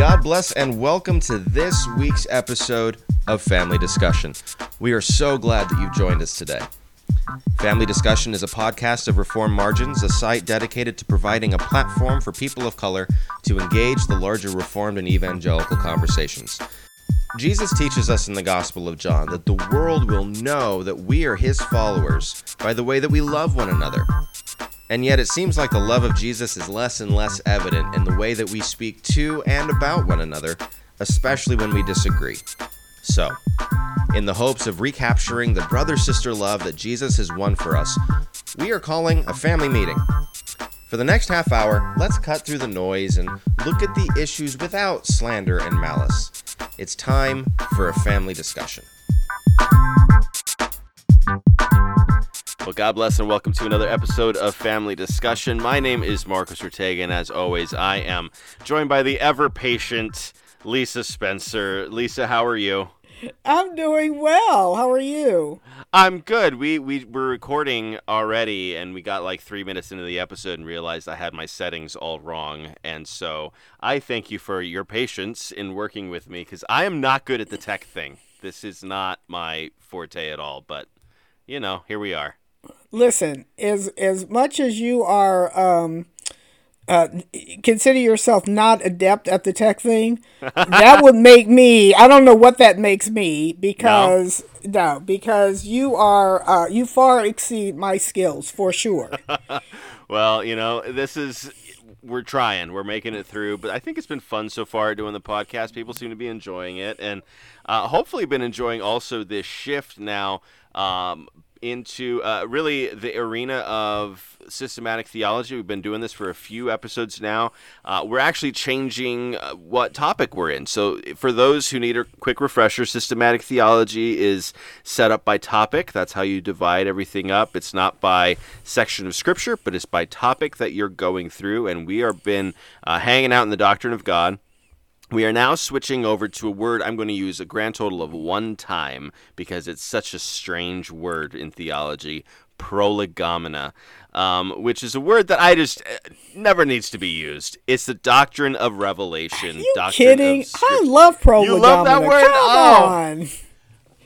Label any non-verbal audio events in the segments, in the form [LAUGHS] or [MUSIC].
God bless and welcome to this week's episode of Family Discussion. We are so glad that you've joined us today. Family Discussion is a podcast of Reformed Margins, a site dedicated to providing a platform for people of color to engage the larger Reformed and evangelical conversations. Jesus teaches us in the Gospel of John that the world will know that we are his followers by the way that we love one another. And yet, it seems like the love of Jesus is less and less evident in the way that we speak to and about one another, especially when we disagree. So, in the hopes of recapturing the brother sister love that Jesus has won for us, we are calling a family meeting. For the next half hour, let's cut through the noise and look at the issues without slander and malice. It's time for a family discussion. Well, God bless and welcome to another episode of Family Discussion. My name is Marcus Ortega, and as always, I am joined by the ever patient Lisa Spencer. Lisa, how are you? I'm doing well. How are you? I'm good. We we were recording already, and we got like three minutes into the episode and realized I had my settings all wrong. And so I thank you for your patience in working with me because I am not good at the tech thing. This is not my forte at all. But you know, here we are. Listen, as as much as you are um, uh, consider yourself not adept at the tech thing, [LAUGHS] that would make me. I don't know what that makes me because no, no because you are uh, you far exceed my skills for sure. [LAUGHS] well, you know this is we're trying, we're making it through, but I think it's been fun so far doing the podcast. People seem to be enjoying it, and uh, hopefully been enjoying also this shift now. Um, into uh, really the arena of systematic theology. We've been doing this for a few episodes now. Uh, we're actually changing uh, what topic we're in. So, for those who need a quick refresher, systematic theology is set up by topic. That's how you divide everything up. It's not by section of scripture, but it's by topic that you're going through. And we have been uh, hanging out in the doctrine of God. We are now switching over to a word I'm going to use a grand total of one time because it's such a strange word in theology prolegomena, um, which is a word that I just uh, never needs to be used. It's the doctrine of revelation. Are you kidding? I love prolegomena. You love that word? Come oh. on.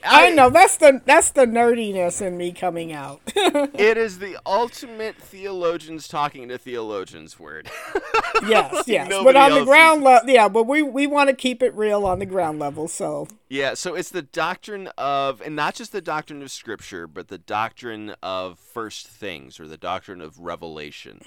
I, I, know that's the that's the nerdiness in me coming out. [LAUGHS] it is the ultimate theologians talking to theologians word. [LAUGHS] yes, yes, but on the ground level, yeah, but we we want to keep it real on the ground level. So yeah, so it's the doctrine of, and not just the doctrine of Scripture, but the doctrine of first things or the doctrine of revelation.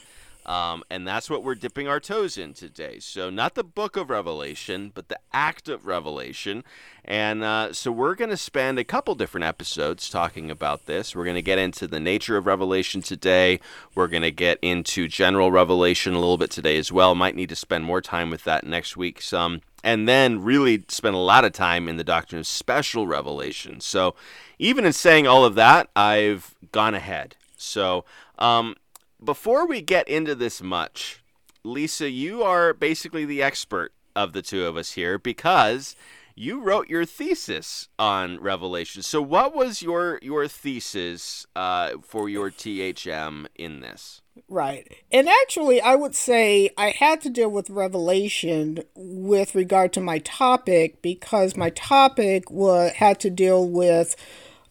Um, and that's what we're dipping our toes in today. So, not the book of Revelation, but the act of Revelation. And uh, so, we're going to spend a couple different episodes talking about this. We're going to get into the nature of Revelation today. We're going to get into general Revelation a little bit today as well. Might need to spend more time with that next week, some. And then really spend a lot of time in the doctrine of special revelation. So, even in saying all of that, I've gone ahead. So, um, before we get into this much, Lisa, you are basically the expert of the two of us here because you wrote your thesis on Revelation. So, what was your your thesis uh, for your THM in this? Right, and actually, I would say I had to deal with Revelation with regard to my topic because my topic was had to deal with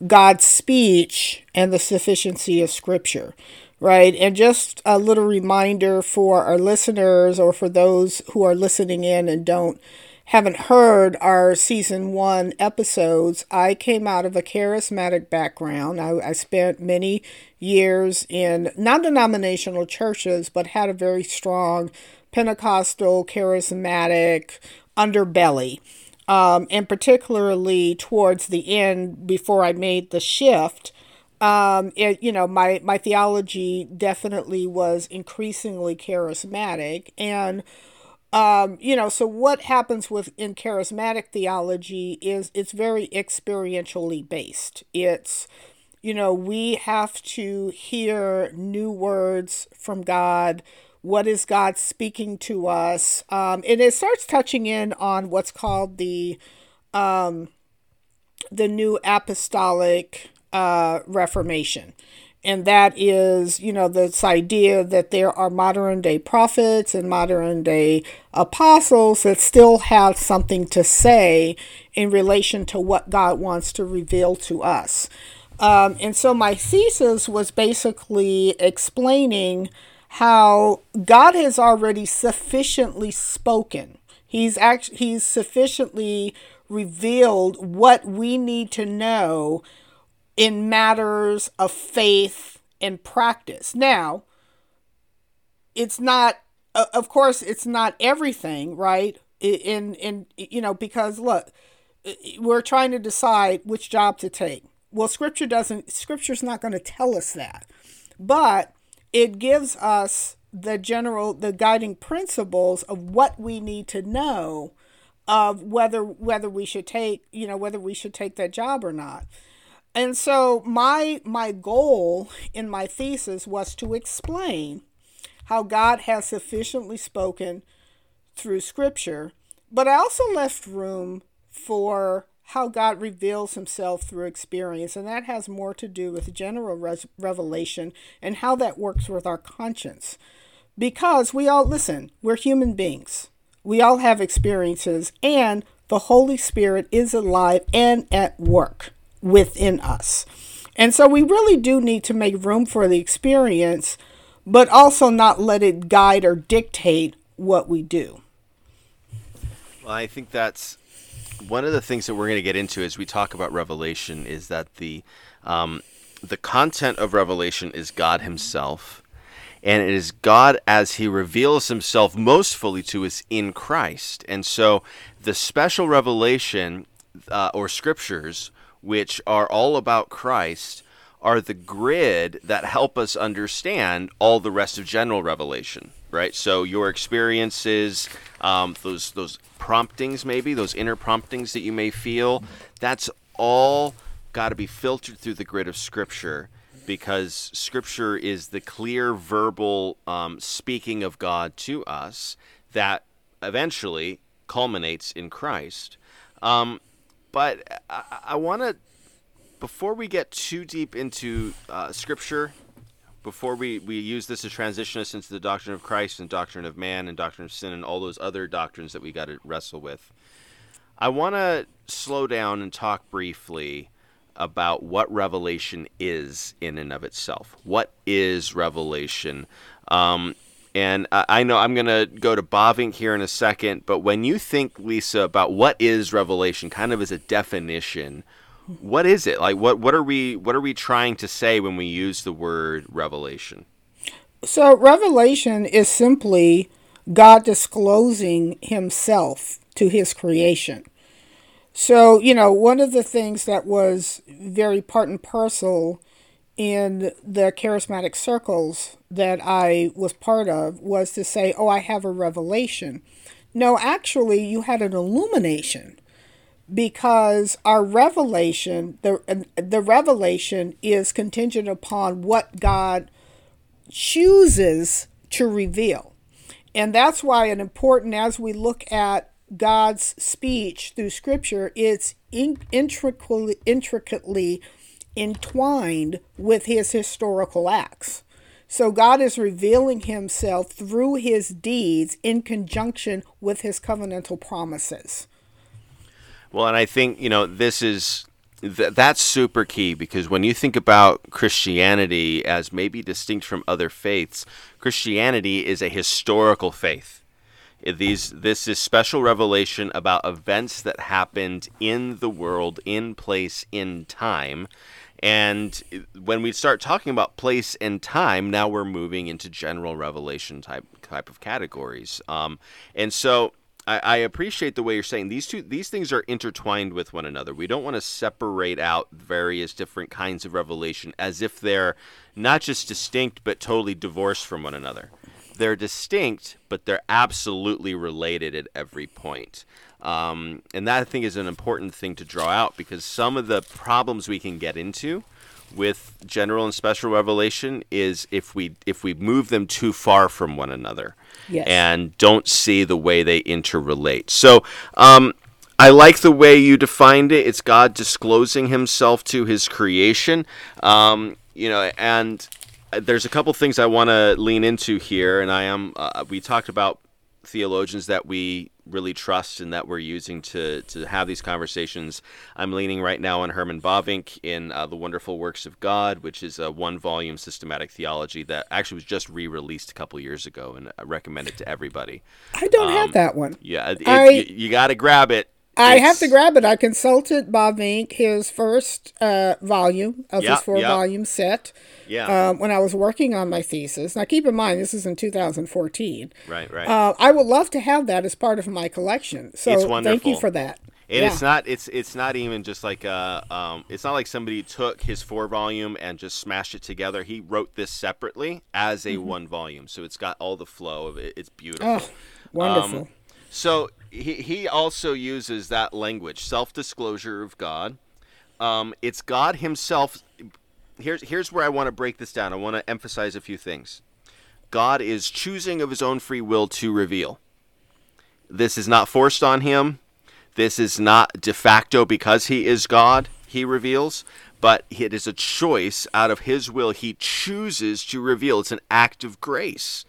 God's speech and the sufficiency of Scripture right? And just a little reminder for our listeners or for those who are listening in and don't haven't heard our season one episodes, I came out of a charismatic background. I, I spent many years in non denominational churches, but had a very strong Pentecostal, charismatic underbelly. Um, and particularly towards the end, before I made the shift, um, it, you know, my, my theology definitely was increasingly charismatic. And, um, you know, so what happens with in charismatic theology is it's very experientially based. It's, you know, we have to hear new words from God. What is God speaking to us? Um, and it starts touching in on what's called the um, the new apostolic uh, Reformation. and that is, you know, this idea that there are modern day prophets and modern day apostles that still have something to say in relation to what God wants to reveal to us. Um, and so my thesis was basically explaining how God has already sufficiently spoken. He's actually he's sufficiently revealed what we need to know in matters of faith and practice. Now, it's not of course it's not everything, right? In in you know because look, we're trying to decide which job to take. Well, scripture doesn't scripture's not going to tell us that. But it gives us the general the guiding principles of what we need to know of whether whether we should take, you know, whether we should take that job or not. And so my my goal in my thesis was to explain how God has sufficiently spoken through scripture, but I also left room for how God reveals himself through experience, and that has more to do with general res- revelation and how that works with our conscience. Because we all, listen, we're human beings. We all have experiences, and the Holy Spirit is alive and at work within us. And so we really do need to make room for the experience, but also not let it guide or dictate what we do. Well, I think that's one of the things that we're going to get into as we talk about Revelation is that the um, the content of Revelation is God Himself, and it is God as He reveals Himself most fully to us in Christ. And so, the special revelation uh, or scriptures which are all about Christ, are the grid that help us understand all the rest of general revelation, right? So your experiences, um, those those promptings, maybe those inner promptings that you may feel, that's all got to be filtered through the grid of Scripture because Scripture is the clear verbal um, speaking of God to us that eventually culminates in Christ. Um, but I, I want to, before we get too deep into uh, Scripture, before we, we use this to transition us into the doctrine of Christ and doctrine of man and doctrine of sin and all those other doctrines that we got to wrestle with, I want to slow down and talk briefly about what revelation is in and of itself. What is revelation? Um, and I know I'm going to go to Bavinck here in a second, but when you think, Lisa, about what is revelation, kind of as a definition, what is it? Like, what, what are we what are we trying to say when we use the word revelation? So, revelation is simply God disclosing Himself to His creation. So, you know, one of the things that was very part and parcel in the charismatic circles that I was part of was to say, oh, I have a revelation. No, actually, you had an illumination because our revelation, the, the revelation is contingent upon what God chooses to reveal. And that's why an important, as we look at God's speech through Scripture, it's in, intricately, intricately entwined with his historical acts. So God is revealing himself through his deeds in conjunction with his covenantal promises. Well, and I think, you know, this is th- that's super key because when you think about Christianity as maybe distinct from other faiths, Christianity is a historical faith. These this is special revelation about events that happened in the world, in place, in time and when we start talking about place and time, now we're moving into general revelation type type of categories. Um, and so I, I, appreciate the way you're saying these two these things are intertwined with one another. We don't want to separate out various different kinds of revelation as if they're not just distinct but totally divorced from one another. They're distinct, but they're absolutely related at every point. Um, and that I think is an important thing to draw out because some of the problems we can get into with general and special revelation is if we if we move them too far from one another yes. and don't see the way they interrelate. So um, I like the way you defined it. It's God disclosing Himself to His creation. Um, you know, and uh, there's a couple things I want to lean into here, and I am. Uh, we talked about theologians that we really trust and that we're using to to have these conversations. I'm leaning right now on Herman Bavinck in uh, the Wonderful Works of God, which is a one-volume systematic theology that actually was just re-released a couple years ago, and I recommend it to everybody. I don't um, have that one. Yeah, it, I, you, you got to grab it. I have to grab it. I consulted Bob Bavinck, his first uh, volume of yep, his four yep. volume set. Yeah. Um, when I was working on my thesis. Now, keep in mind, this is in 2014. Right, right. Uh, I would love to have that as part of my collection. So thank you for that. And yeah. it's not it's it's not even just like a um, it's not like somebody took his four volume and just smashed it together. He wrote this separately as a mm-hmm. one volume, so it's got all the flow of it. It's beautiful. Oh, wonderful. Um, so he, he also uses that language, self disclosure of God. Um, it's God Himself. Here's here's where I want to break this down. I want to emphasize a few things. God is choosing of His own free will to reveal. This is not forced on Him. This is not de facto because He is God. He reveals, but it is a choice out of His will. He chooses to reveal. It's an act of grace.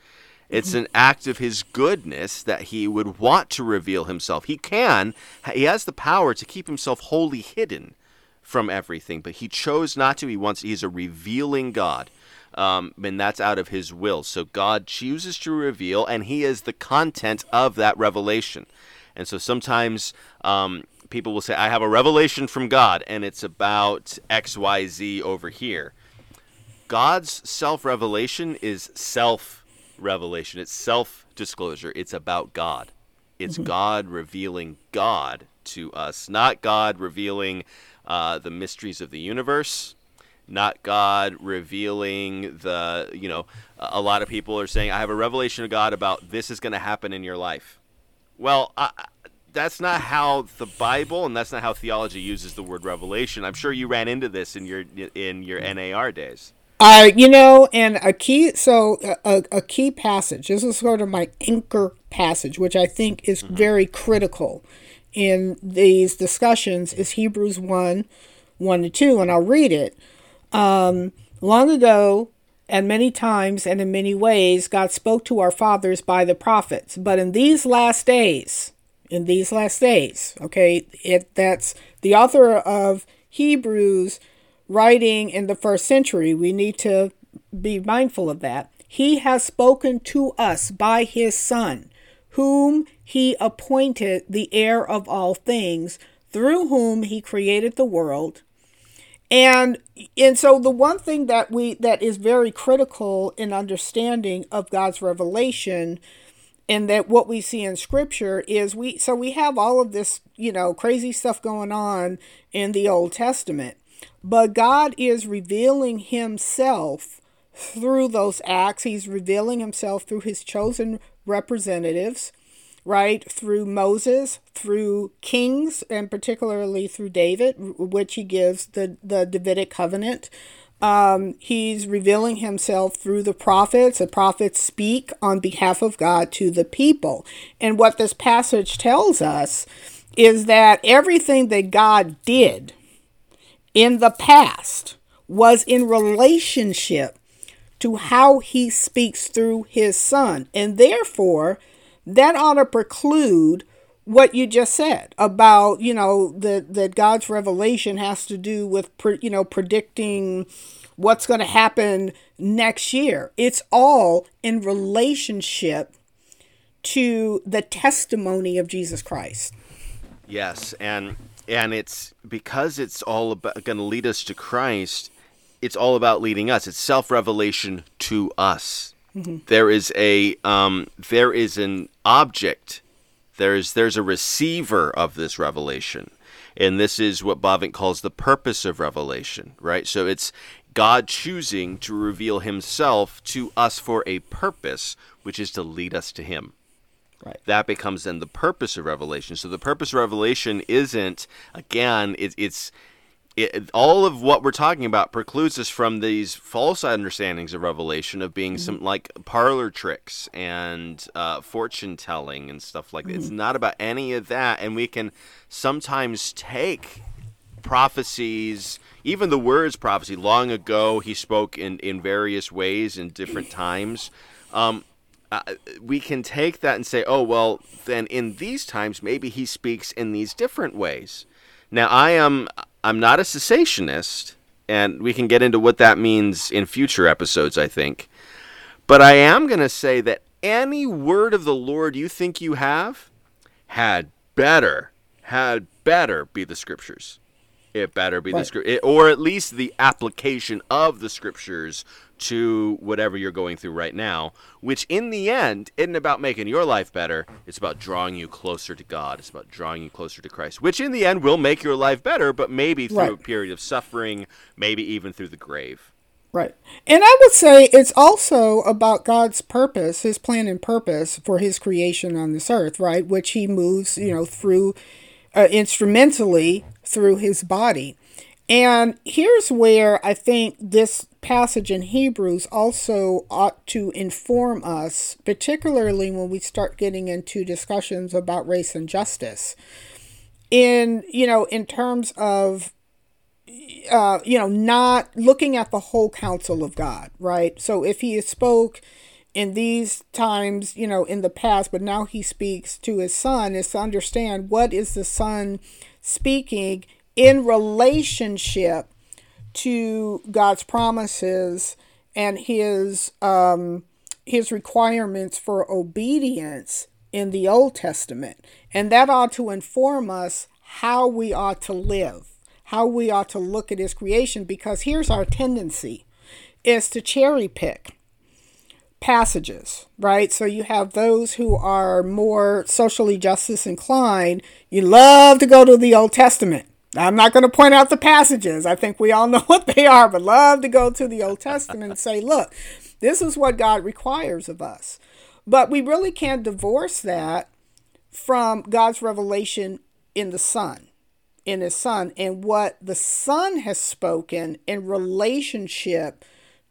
It's an act of his goodness that he would want to reveal himself. He can, he has the power to keep himself wholly hidden from everything, but he chose not to. He wants, he's a revealing God. Um, and that's out of his will. So God chooses to reveal, and he is the content of that revelation. And so sometimes um, people will say, I have a revelation from God, and it's about XYZ over here. God's self revelation is self revelation. It's self disclosure. It's about God. It's mm-hmm. God revealing God to us, not God revealing uh, the mysteries of the universe, not God revealing the, you know, a lot of people are saying, I have a revelation of God about this is going to happen in your life. Well, I, that's not how the Bible and that's not how theology uses the word revelation. I'm sure you ran into this in your in your NAR days. Uh, you know, and a key, so a, a key passage, this is sort of my anchor passage, which I think is mm-hmm. very critical in these discussions, is Hebrews 1 1 to 2, and I'll read it. Um, long ago, and many times and in many ways, God spoke to our fathers by the prophets. But in these last days, in these last days, okay, it that's the author of Hebrews writing in the first century. We need to be mindful of that. He has spoken to us by his Son, whom he appointed the heir of all things, through whom he created the world. And and so the one thing that we that is very critical in understanding of God's revelation and that what we see in scripture is we so we have all of this, you know, crazy stuff going on in the Old Testament. But God is revealing Himself through those acts. He's revealing Himself through His chosen representatives, right? Through Moses, through kings, and particularly through David, which He gives the, the Davidic covenant. Um, he's revealing himself through the prophets. The prophets speak on behalf of God to the people. And what this passage tells us is that everything that God did in the past was in relationship to how he speaks through his son. And therefore, that ought to preclude what you just said about, you know, that, that God's revelation has to do with, you know, predicting what's going to happen next year. It's all in relationship to the testimony of Jesus Christ. Yes, and and it's because it's all about going to lead us to Christ. It's all about leading us. It's self revelation to us. Mm-hmm. There is a um, there is an object. There's there's a receiver of this revelation, and this is what Bavinck calls the purpose of revelation. Right. So it's God choosing to reveal Himself to us for a purpose, which is to lead us to Him. Right. That becomes then the purpose of revelation. So the purpose of revelation isn't again it, it's it, all of what we're talking about precludes us from these false understandings of revelation of being mm-hmm. some like parlor tricks and uh, fortune telling and stuff like that. Mm-hmm. It's not about any of that, and we can sometimes take prophecies, even the words prophecy, long ago he spoke in, in various ways in different times. Um, uh, we can take that and say, oh, well, then in these times, maybe he speaks in these different ways. Now, I am I'm not a cessationist, and we can get into what that means in future episodes, I think. But I am going to say that any word of the Lord you think you have had better, had better be the scriptures. It better be right. the script, or at least the application of the scriptures to whatever you're going through right now, which in the end isn't about making your life better. It's about drawing you closer to God. It's about drawing you closer to Christ, which in the end will make your life better, but maybe through right. a period of suffering, maybe even through the grave. Right. And I would say it's also about God's purpose, his plan and purpose for his creation on this earth, right? Which he moves, you know, through uh, instrumentally through his body. And here's where I think this passage in Hebrews also ought to inform us, particularly when we start getting into discussions about race and justice. In, you know, in terms of uh, you know, not looking at the whole counsel of God, right? So if he spoke in these times, you know, in the past, but now he speaks to his son, is to understand what is the son speaking in relationship to God's promises and his um, his requirements for obedience in the Old Testament, and that ought to inform us how we ought to live, how we ought to look at His creation. Because here's our tendency: is to cherry pick passages, right? So you have those who are more socially justice inclined. You love to go to the Old Testament I'm not going to point out the passages. I think we all [LAUGHS] know what they are, but love to go to the Old Testament and say, look, this is what God requires of us. But we really can't divorce that from God's revelation in the Son, in His Son, and what the Son has spoken in relationship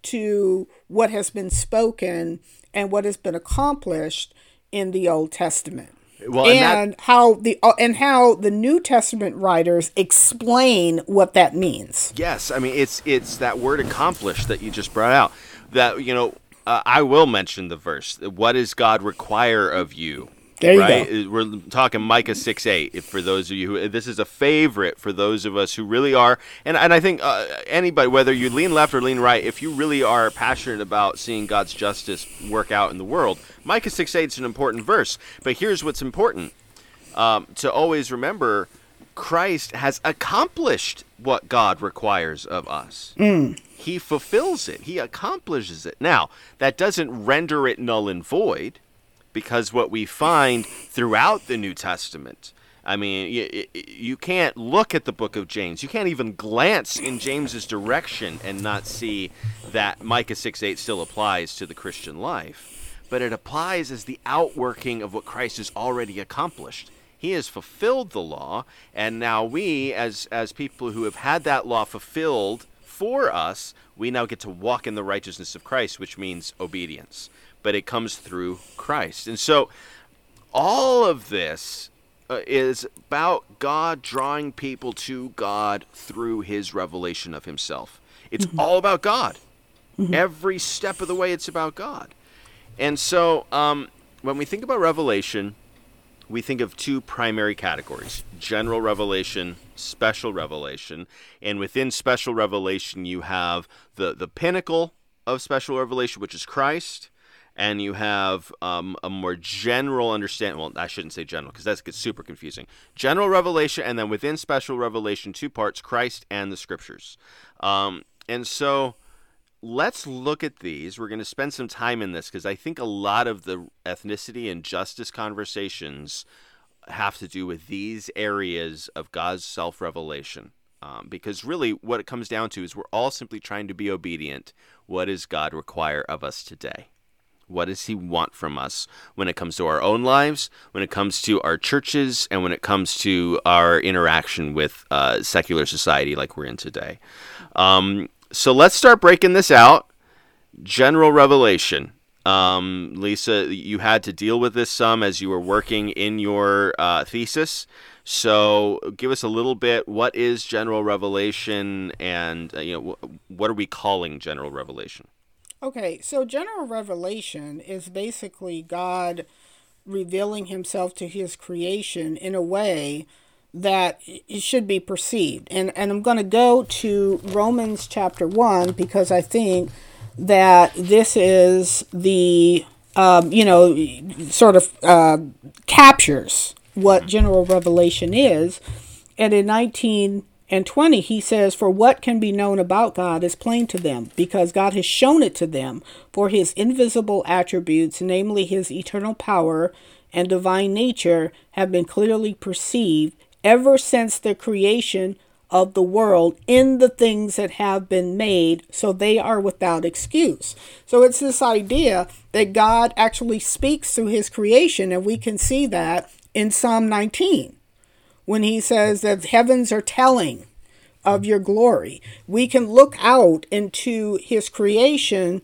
to what has been spoken and what has been accomplished in the Old Testament. Well, and, and that, how the uh, and how the New Testament writers explain what that means. Yes, I mean it's it's that word accomplished that you just brought out. That you know, uh, I will mention the verse. What does God require of you? There you right? go. We're talking Micah 6 8. For those of you who, this is a favorite for those of us who really are, and, and I think uh, anybody, whether you lean left or lean right, if you really are passionate about seeing God's justice work out in the world, Micah 6 8 is an important verse. But here's what's important um, to always remember Christ has accomplished what God requires of us. Mm. He fulfills it, He accomplishes it. Now, that doesn't render it null and void because what we find throughout the New Testament. I mean, you, you can't look at the book of James. You can't even glance in James's direction and not see that Micah 6 8 still applies to the Christian life. But it applies as the outworking of what Christ has already accomplished. He has fulfilled the law, and now we, as, as people who have had that law fulfilled for us, we now get to walk in the righteousness of Christ, which means obedience but it comes through Christ. And so all of this uh, is about God drawing people to God through his revelation of himself. It's mm-hmm. all about God. Mm-hmm. Every step of the way, it's about God. And so um, when we think about revelation, we think of two primary categories general revelation, special revelation. And within special revelation, you have the, the pinnacle of special revelation, which is Christ and you have um, a more general understanding. Well, I shouldn't say general because that gets super confusing. General revelation, and then within special revelation, two parts: Christ and the Scriptures. Um, and so, let's look at these. We're going to spend some time in this because I think a lot of the ethnicity and justice conversations have to do with these areas of God's self revelation. Um, because really, what it comes down to is we're all simply trying to be obedient. What does God require of us today? What does He want from us when it comes to our own lives, when it comes to our churches, and when it comes to our interaction with uh, secular society like we're in today? Um, so let's start breaking this out. General revelation. Um, Lisa, you had to deal with this some as you were working in your uh, thesis. So, give us a little bit. What is general revelation, and uh, you know, what are we calling general revelation? Okay, so general revelation is basically God revealing Himself to His creation in a way that it should be perceived. And and I'm going to go to Romans chapter one because I think that this is the um, you know sort of uh, captures what general revelation is. And in 19 and 20, he says, For what can be known about God is plain to them, because God has shown it to them. For his invisible attributes, namely his eternal power and divine nature, have been clearly perceived ever since the creation of the world in the things that have been made, so they are without excuse. So it's this idea that God actually speaks through his creation, and we can see that in Psalm 19 when he says that heavens are telling of your glory. We can look out into his creation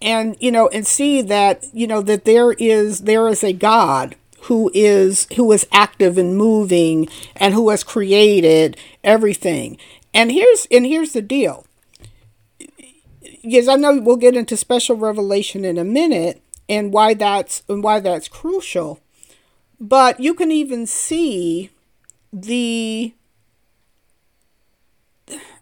and you know and see that you know that there is there is a God who is who is active and moving and who has created everything. And here's and here's the deal. Yes, I know we'll get into special revelation in a minute and why that's and why that's crucial. But you can even see the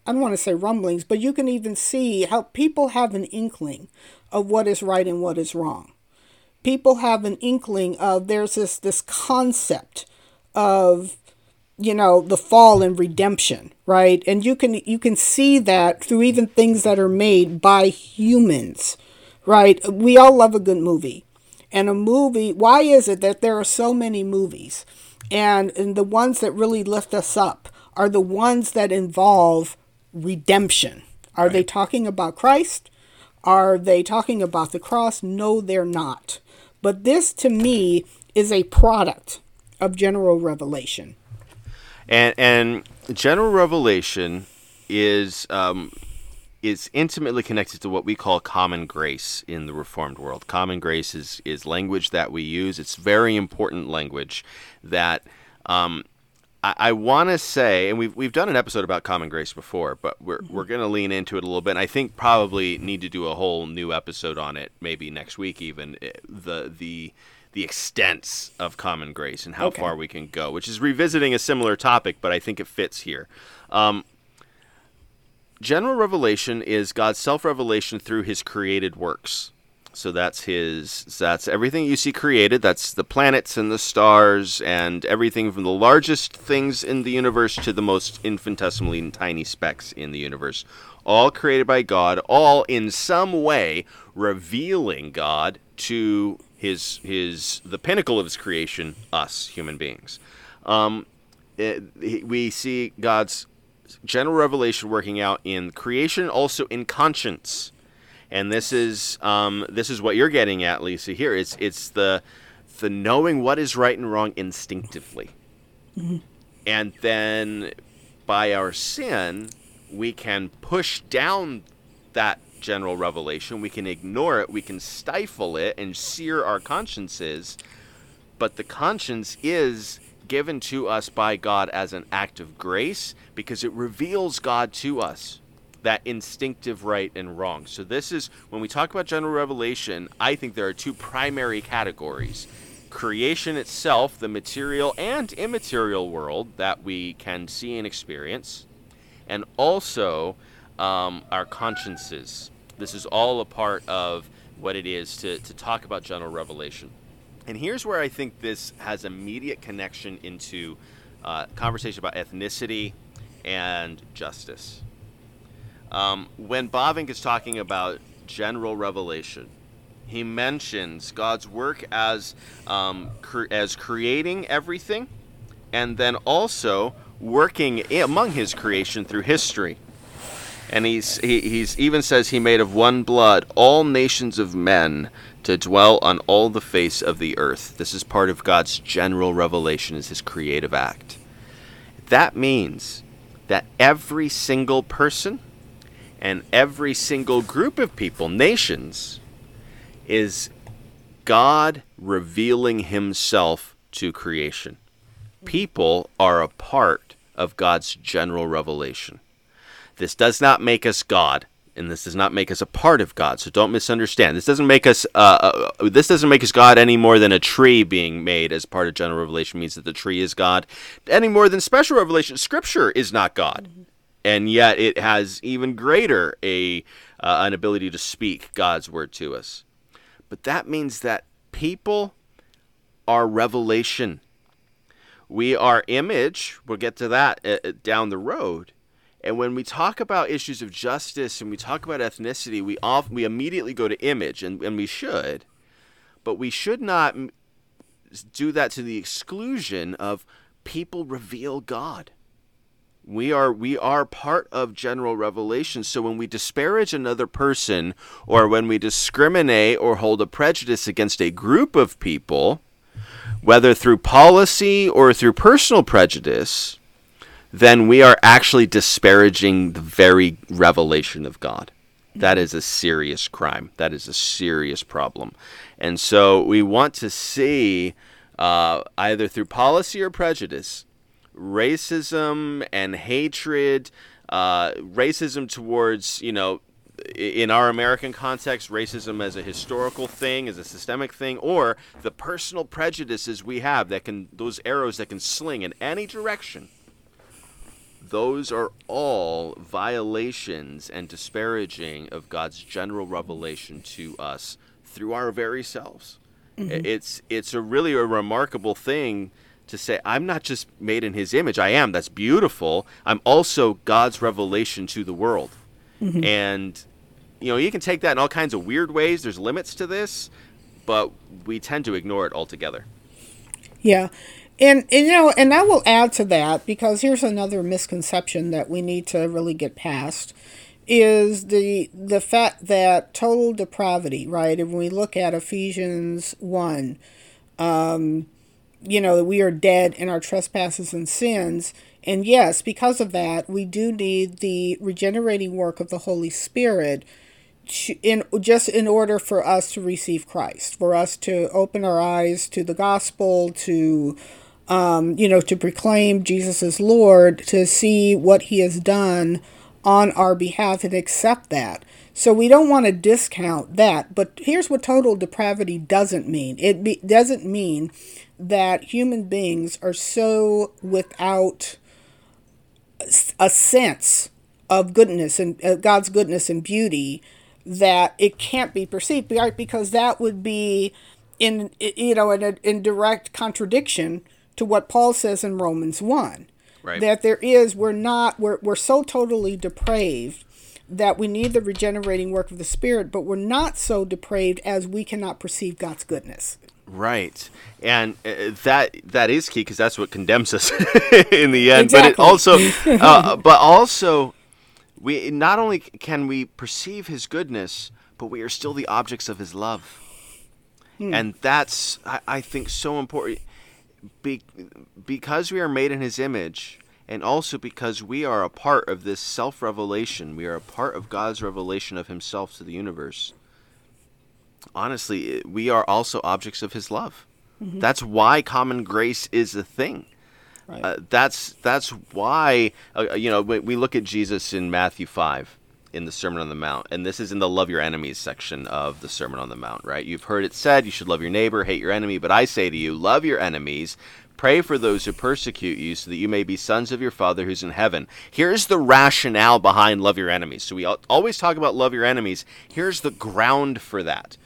I don't want to say rumblings, but you can even see how people have an inkling of what is right and what is wrong. People have an inkling of there's this this concept of you know the fall and redemption, right? And you can you can see that through even things that are made by humans, right? We all love a good movie. And a movie, why is it that there are so many movies? And, and the ones that really lift us up are the ones that involve redemption. Are right. they talking about Christ? Are they talking about the cross? No, they're not. But this to me is a product of general revelation. And and general revelation is um, is intimately connected to what we call common grace in the Reformed world. Common grace is, is language that we use. It's very important language that um, I, I want to say, and we've, we've done an episode about common grace before, but we're, mm-hmm. we're going to lean into it a little bit. And I think probably need to do a whole new episode on it, maybe next week even. Eh, the the the extents of common grace and how okay. far we can go, which is revisiting a similar topic, but I think it fits here. Um, General revelation is God's self-revelation through his created works. So that's his that's everything you see created, that's the planets and the stars and everything from the largest things in the universe to the most infinitesimally tiny specks in the universe. All created by God, all in some way revealing God to his his the pinnacle of his creation, us human beings. Um, it, we see God's general revelation working out in creation, also in conscience. And this is um, this is what you're getting at, Lisa. Here, it's it's the the knowing what is right and wrong instinctively, mm-hmm. and then by our sin, we can push down that general revelation. We can ignore it. We can stifle it and sear our consciences. But the conscience is given to us by God as an act of grace because it reveals God to us, that instinctive right and wrong. So, this is when we talk about general revelation, I think there are two primary categories creation itself, the material and immaterial world that we can see and experience, and also um, our consciences. This is all a part of what it is to, to talk about general revelation. And here's where I think this has immediate connection into uh, conversation about ethnicity and justice. Um, when Bavinck is talking about general revelation, he mentions God's work as um, cre- as creating everything, and then also working among His creation through history. And he's he he's even says he made of one blood all nations of men to dwell on all the face of the earth. This is part of God's general revelation as his creative act. That means that every single person and every single group of people, nations, is God revealing himself to creation. People are a part of God's general revelation. This does not make us God, and this does not make us a part of God. So don't misunderstand. This doesn't make us uh, uh, this doesn't make us God any more than a tree being made as part of general revelation means that the tree is God, any more than special revelation. Scripture is not God, and yet it has even greater a uh, an ability to speak God's word to us. But that means that people are revelation. We are image. We'll get to that uh, down the road and when we talk about issues of justice and we talk about ethnicity, we off, we immediately go to image, and, and we should, but we should not do that to the exclusion of people reveal God. We are we are part of general revelation. So when we disparage another person or when we discriminate or hold a prejudice against a group of people, whether through policy or through personal prejudice, then we are actually disparaging the very revelation of God. That is a serious crime. That is a serious problem. And so we want to see, uh, either through policy or prejudice, racism and hatred, uh, racism towards, you know, in our American context, racism as a historical thing, as a systemic thing, or the personal prejudices we have that can, those arrows that can sling in any direction those are all violations and disparaging of God's general revelation to us through our very selves. Mm-hmm. It's it's a really a remarkable thing to say I'm not just made in his image. I am. That's beautiful. I'm also God's revelation to the world. Mm-hmm. And you know, you can take that in all kinds of weird ways. There's limits to this, but we tend to ignore it altogether. Yeah. And, and, you know, and I will add to that because here's another misconception that we need to really get past is the the fact that total depravity, right? If we look at Ephesians one, um, you know, we are dead in our trespasses and sins. And yes, because of that, we do need the regenerating work of the Holy Spirit in just in order for us to receive Christ, for us to open our eyes to the gospel, to um, you know, to proclaim Jesus as Lord, to see what He has done on our behalf and accept that. So we don't want to discount that. But here's what total depravity doesn't mean it be, doesn't mean that human beings are so without a sense of goodness and uh, God's goodness and beauty that it can't be perceived right? because that would be in you know in, in direct contradiction to what Paul says in Romans 1. Right. That there is, we're not, we're, we're so totally depraved that we need the regenerating work of the Spirit, but we're not so depraved as we cannot perceive God's goodness. Right, and uh, that that is key because that's what condemns us [LAUGHS] in the end. Exactly. But it also, [LAUGHS] uh, but also, we not only can we perceive His goodness, but we are still the objects of His love, hmm. and that's I, I think so important be, because we are made in his image and also because we are a part of this self revelation, we are a part of God's revelation of himself to the universe. Honestly, we are also objects of his love. Mm-hmm. That's why common grace is a thing. Right. Uh, that's that's why uh, you know we, we look at Jesus in Matthew 5 in the Sermon on the Mount. And this is in the love your enemies section of the Sermon on the Mount, right? You've heard it said you should love your neighbor, hate your enemy, but I say to you, love your enemies, pray for those who persecute you so that you may be sons of your Father who's in heaven. Here's the rationale behind love your enemies. So we always talk about love your enemies. Here's the ground for that.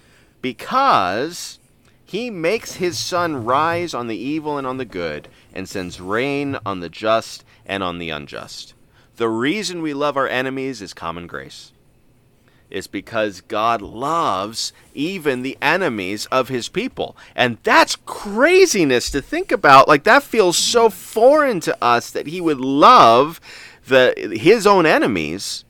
Because he makes his sun rise on the evil and on the good and sends rain on the just and on the unjust. The reason we love our enemies is common grace. Is because God loves even the enemies of his people. And that's craziness to think about. Like that feels so foreign to us that he would love the his own enemies.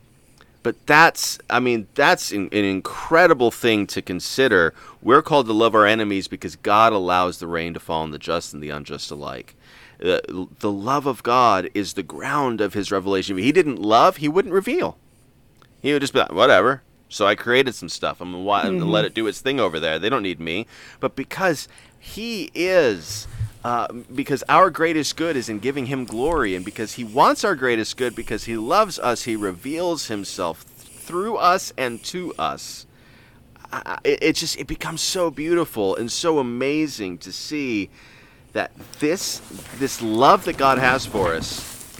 But that's I mean, that's an, an incredible thing to consider. We're called to love our enemies because God allows the rain to fall on the just and the unjust alike. Uh, the love of God is the ground of his revelation. If he didn't love, he wouldn't reveal. He would just be like, whatever. So I created some stuff. I'm gonna, mm-hmm. let it do its thing over there. They don't need me. But because He is. Uh, because our greatest good is in giving him glory, and because he wants our greatest good, because he loves us, he reveals himself through us and to us. Uh, it, it just it becomes so beautiful and so amazing to see that this this love that God has for us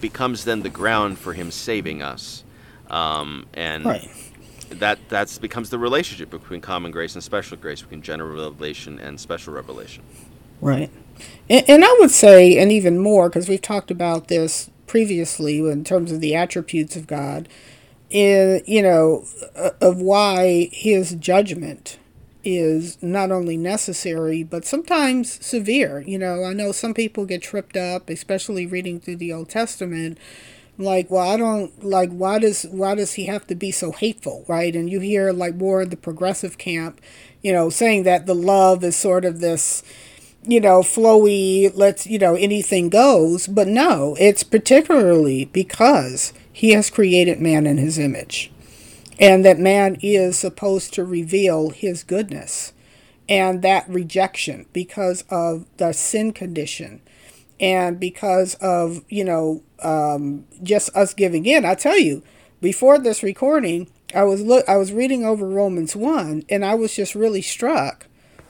becomes then the ground for Him saving us, um, and right. that that's becomes the relationship between common grace and special grace, between general revelation and special revelation. Right, and, and I would say, and even more, because we've talked about this previously in terms of the attributes of God, in you know, of why His judgment is not only necessary but sometimes severe. You know, I know some people get tripped up, especially reading through the Old Testament. Like, well, I don't like why does why does he have to be so hateful, right? And you hear like more of the progressive camp, you know, saying that the love is sort of this, you know, flowy, let's you know, anything goes. But no, it's particularly because he has created man in his image and that man is supposed to reveal his goodness and that rejection because of the sin condition and because of you know um, just us giving in i tell you before this recording i was look i was reading over romans 1 and i was just really struck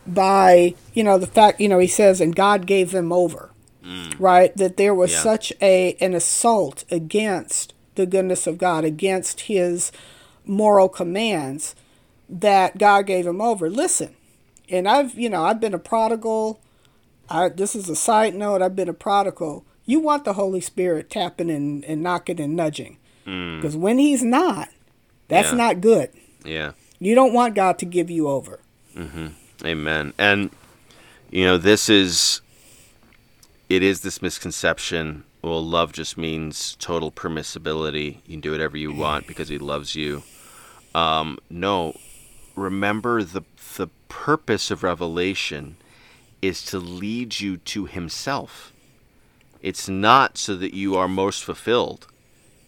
by you know the fact you know he says and god gave them over mm. right that there was yeah. such a an assault against the goodness of god against his moral commands that God gave him over. Listen, and I've, you know, I've been a prodigal. I, this is a side note. I've been a prodigal. You want the Holy Spirit tapping and, and knocking and nudging. Because mm. when He's not, that's yeah. not good. Yeah. You don't want God to give you over. Mm-hmm. Amen. And, you know, this is, it is this misconception well, love just means total permissibility. You can do whatever you want because he loves you. Um, no, remember the the purpose of revelation is to lead you to himself. It's not so that you are most fulfilled.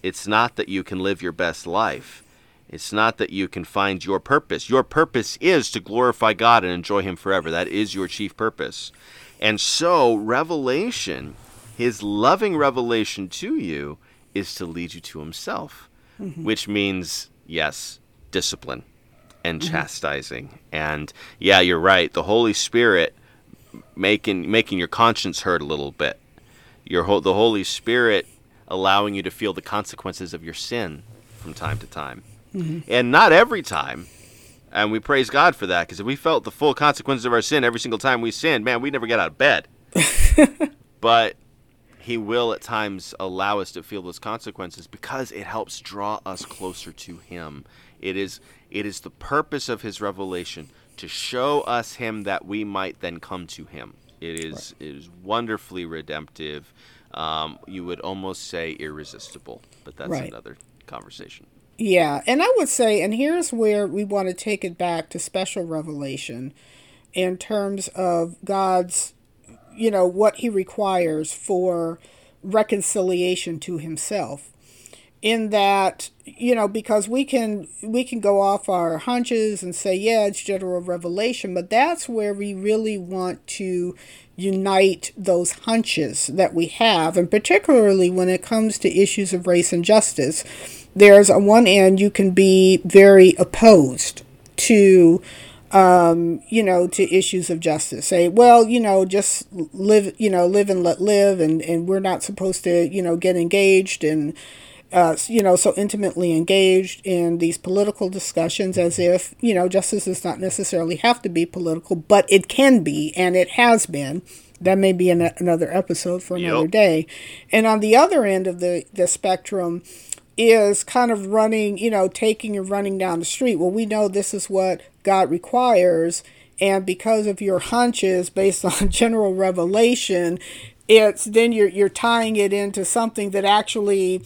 It's not that you can live your best life. It's not that you can find your purpose. Your purpose is to glorify God and enjoy Him forever. That is your chief purpose. And so, revelation his loving revelation to you is to lead you to himself, mm-hmm. which means, yes, discipline and mm-hmm. chastising. And yeah, you're right. The Holy Spirit making making your conscience hurt a little bit. Your the Holy Spirit allowing you to feel the consequences of your sin from time to time. Mm-hmm. And not every time. And we praise God for that because if we felt the full consequences of our sin every single time we sinned, man, we'd never get out of bed. [LAUGHS] but he will at times allow us to feel those consequences because it helps draw us closer to him. It is it is the purpose of his revelation to show us him that we might then come to him. It is right. it is wonderfully redemptive. Um, you would almost say irresistible, but that's right. another conversation. Yeah, and I would say, and here's where we want to take it back to special revelation in terms of God's you know, what he requires for reconciliation to himself. In that, you know, because we can we can go off our hunches and say, yeah, it's general revelation, but that's where we really want to unite those hunches that we have, and particularly when it comes to issues of race and justice. There's on one end you can be very opposed to um, you know, to issues of justice. Say, well, you know, just live, you know, live and let live, and, and we're not supposed to, you know, get engaged and, uh, you know, so intimately engaged in these political discussions as if, you know, justice does not necessarily have to be political, but it can be, and it has been. That may be an, another episode for another yep. day. And on the other end of the, the spectrum, is kind of running, you know, taking and running down the street. Well, we know this is what God requires, and because of your hunches based [LAUGHS] on general revelation, it's then you're you're tying it into something that actually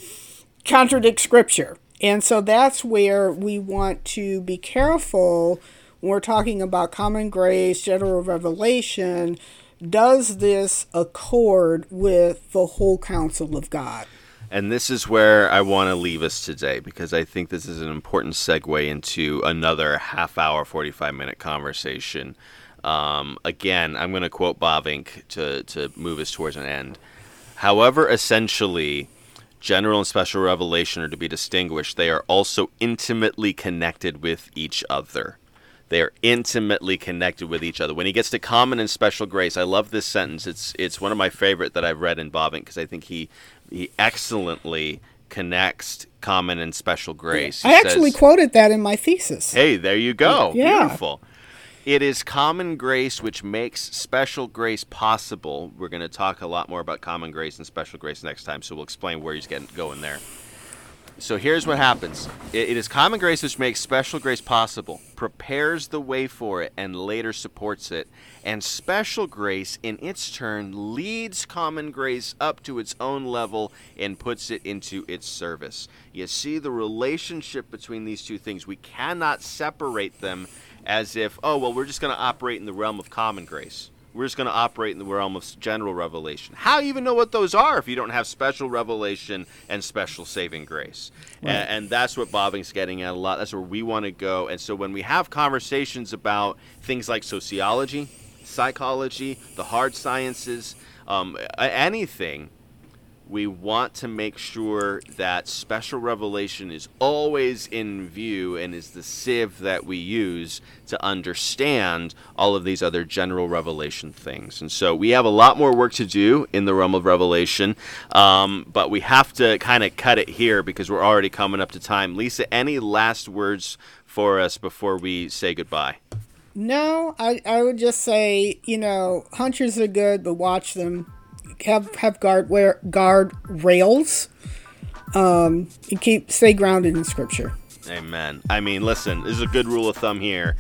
contradicts scripture. And so that's where we want to be careful when we're talking about common grace, general revelation. Does this accord with the whole counsel of God? And this is where I want to leave us today because I think this is an important segue into another half hour, 45 minute conversation. Um, again, I'm going to quote Bavinck to, to move us towards an end. However, essentially, general and special revelation are to be distinguished, they are also intimately connected with each other. They are intimately connected with each other. When he gets to common and special grace, I love this sentence. It's it's one of my favorite that I've read in Bavinck because I think he he excellently connects common and special grace. He I actually says, quoted that in my thesis. Hey, there you go. Yeah. Beautiful. It is common grace which makes special grace possible. We're going to talk a lot more about common grace and special grace next time, so we'll explain where he's getting going there. So here's what happens it, it is common grace which makes special grace possible, prepares the way for it, and later supports it. And special grace, in its turn, leads common grace up to its own level and puts it into its service. You see the relationship between these two things. We cannot separate them as if, oh, well, we're just going to operate in the realm of common grace. We're just going to operate in the realm of general revelation. How do you even know what those are if you don't have special revelation and special saving grace? Right. And, and that's what Bavinck's getting at a lot. That's where we want to go. And so when we have conversations about things like sociology, psychology, the hard sciences, um, anything, we want to make sure that special revelation is always in view and is the sieve that we use to understand all of these other general revelation things. And so we have a lot more work to do in the realm of revelation, um, but we have to kind of cut it here because we're already coming up to time. Lisa, any last words for us before we say goodbye? No, I, I would just say, you know, hunters are good, but watch them. Have have guard wear guard rails. Um, and keep stay grounded in scripture. Amen. I mean, listen, this is a good rule of thumb here.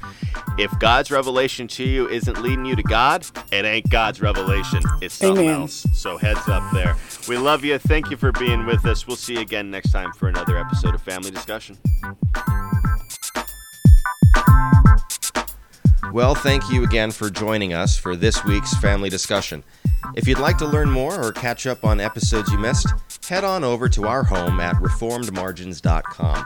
If God's revelation to you isn't leading you to God, it ain't God's revelation. It's something Amen. else. So heads up there. We love you. Thank you for being with us. We'll see you again next time for another episode of Family Discussion. Well, thank you again for joining us for this week's family discussion. If you'd like to learn more or catch up on episodes you missed, head on over to our home at reformedmargins.com.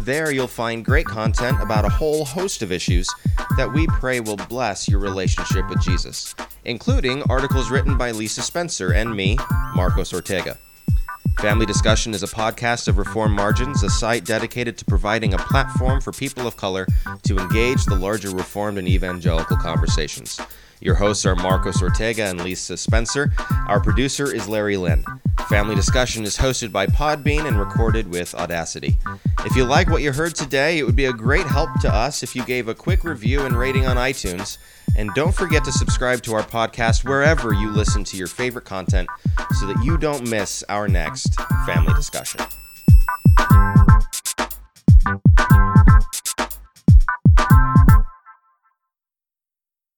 There you'll find great content about a whole host of issues that we pray will bless your relationship with Jesus, including articles written by Lisa Spencer and me, Marcos Ortega. Family Discussion is a podcast of Reformed Margins, a site dedicated to providing a platform for people of color to engage the larger Reformed and evangelical conversations. Your hosts are Marcos Ortega and Lisa Spencer. Our producer is Larry Lynn. Family Discussion is hosted by Podbean and recorded with Audacity. If you like what you heard today, it would be a great help to us if you gave a quick review and rating on iTunes. And don't forget to subscribe to our podcast wherever you listen to your favorite content so that you don't miss our next family discussion.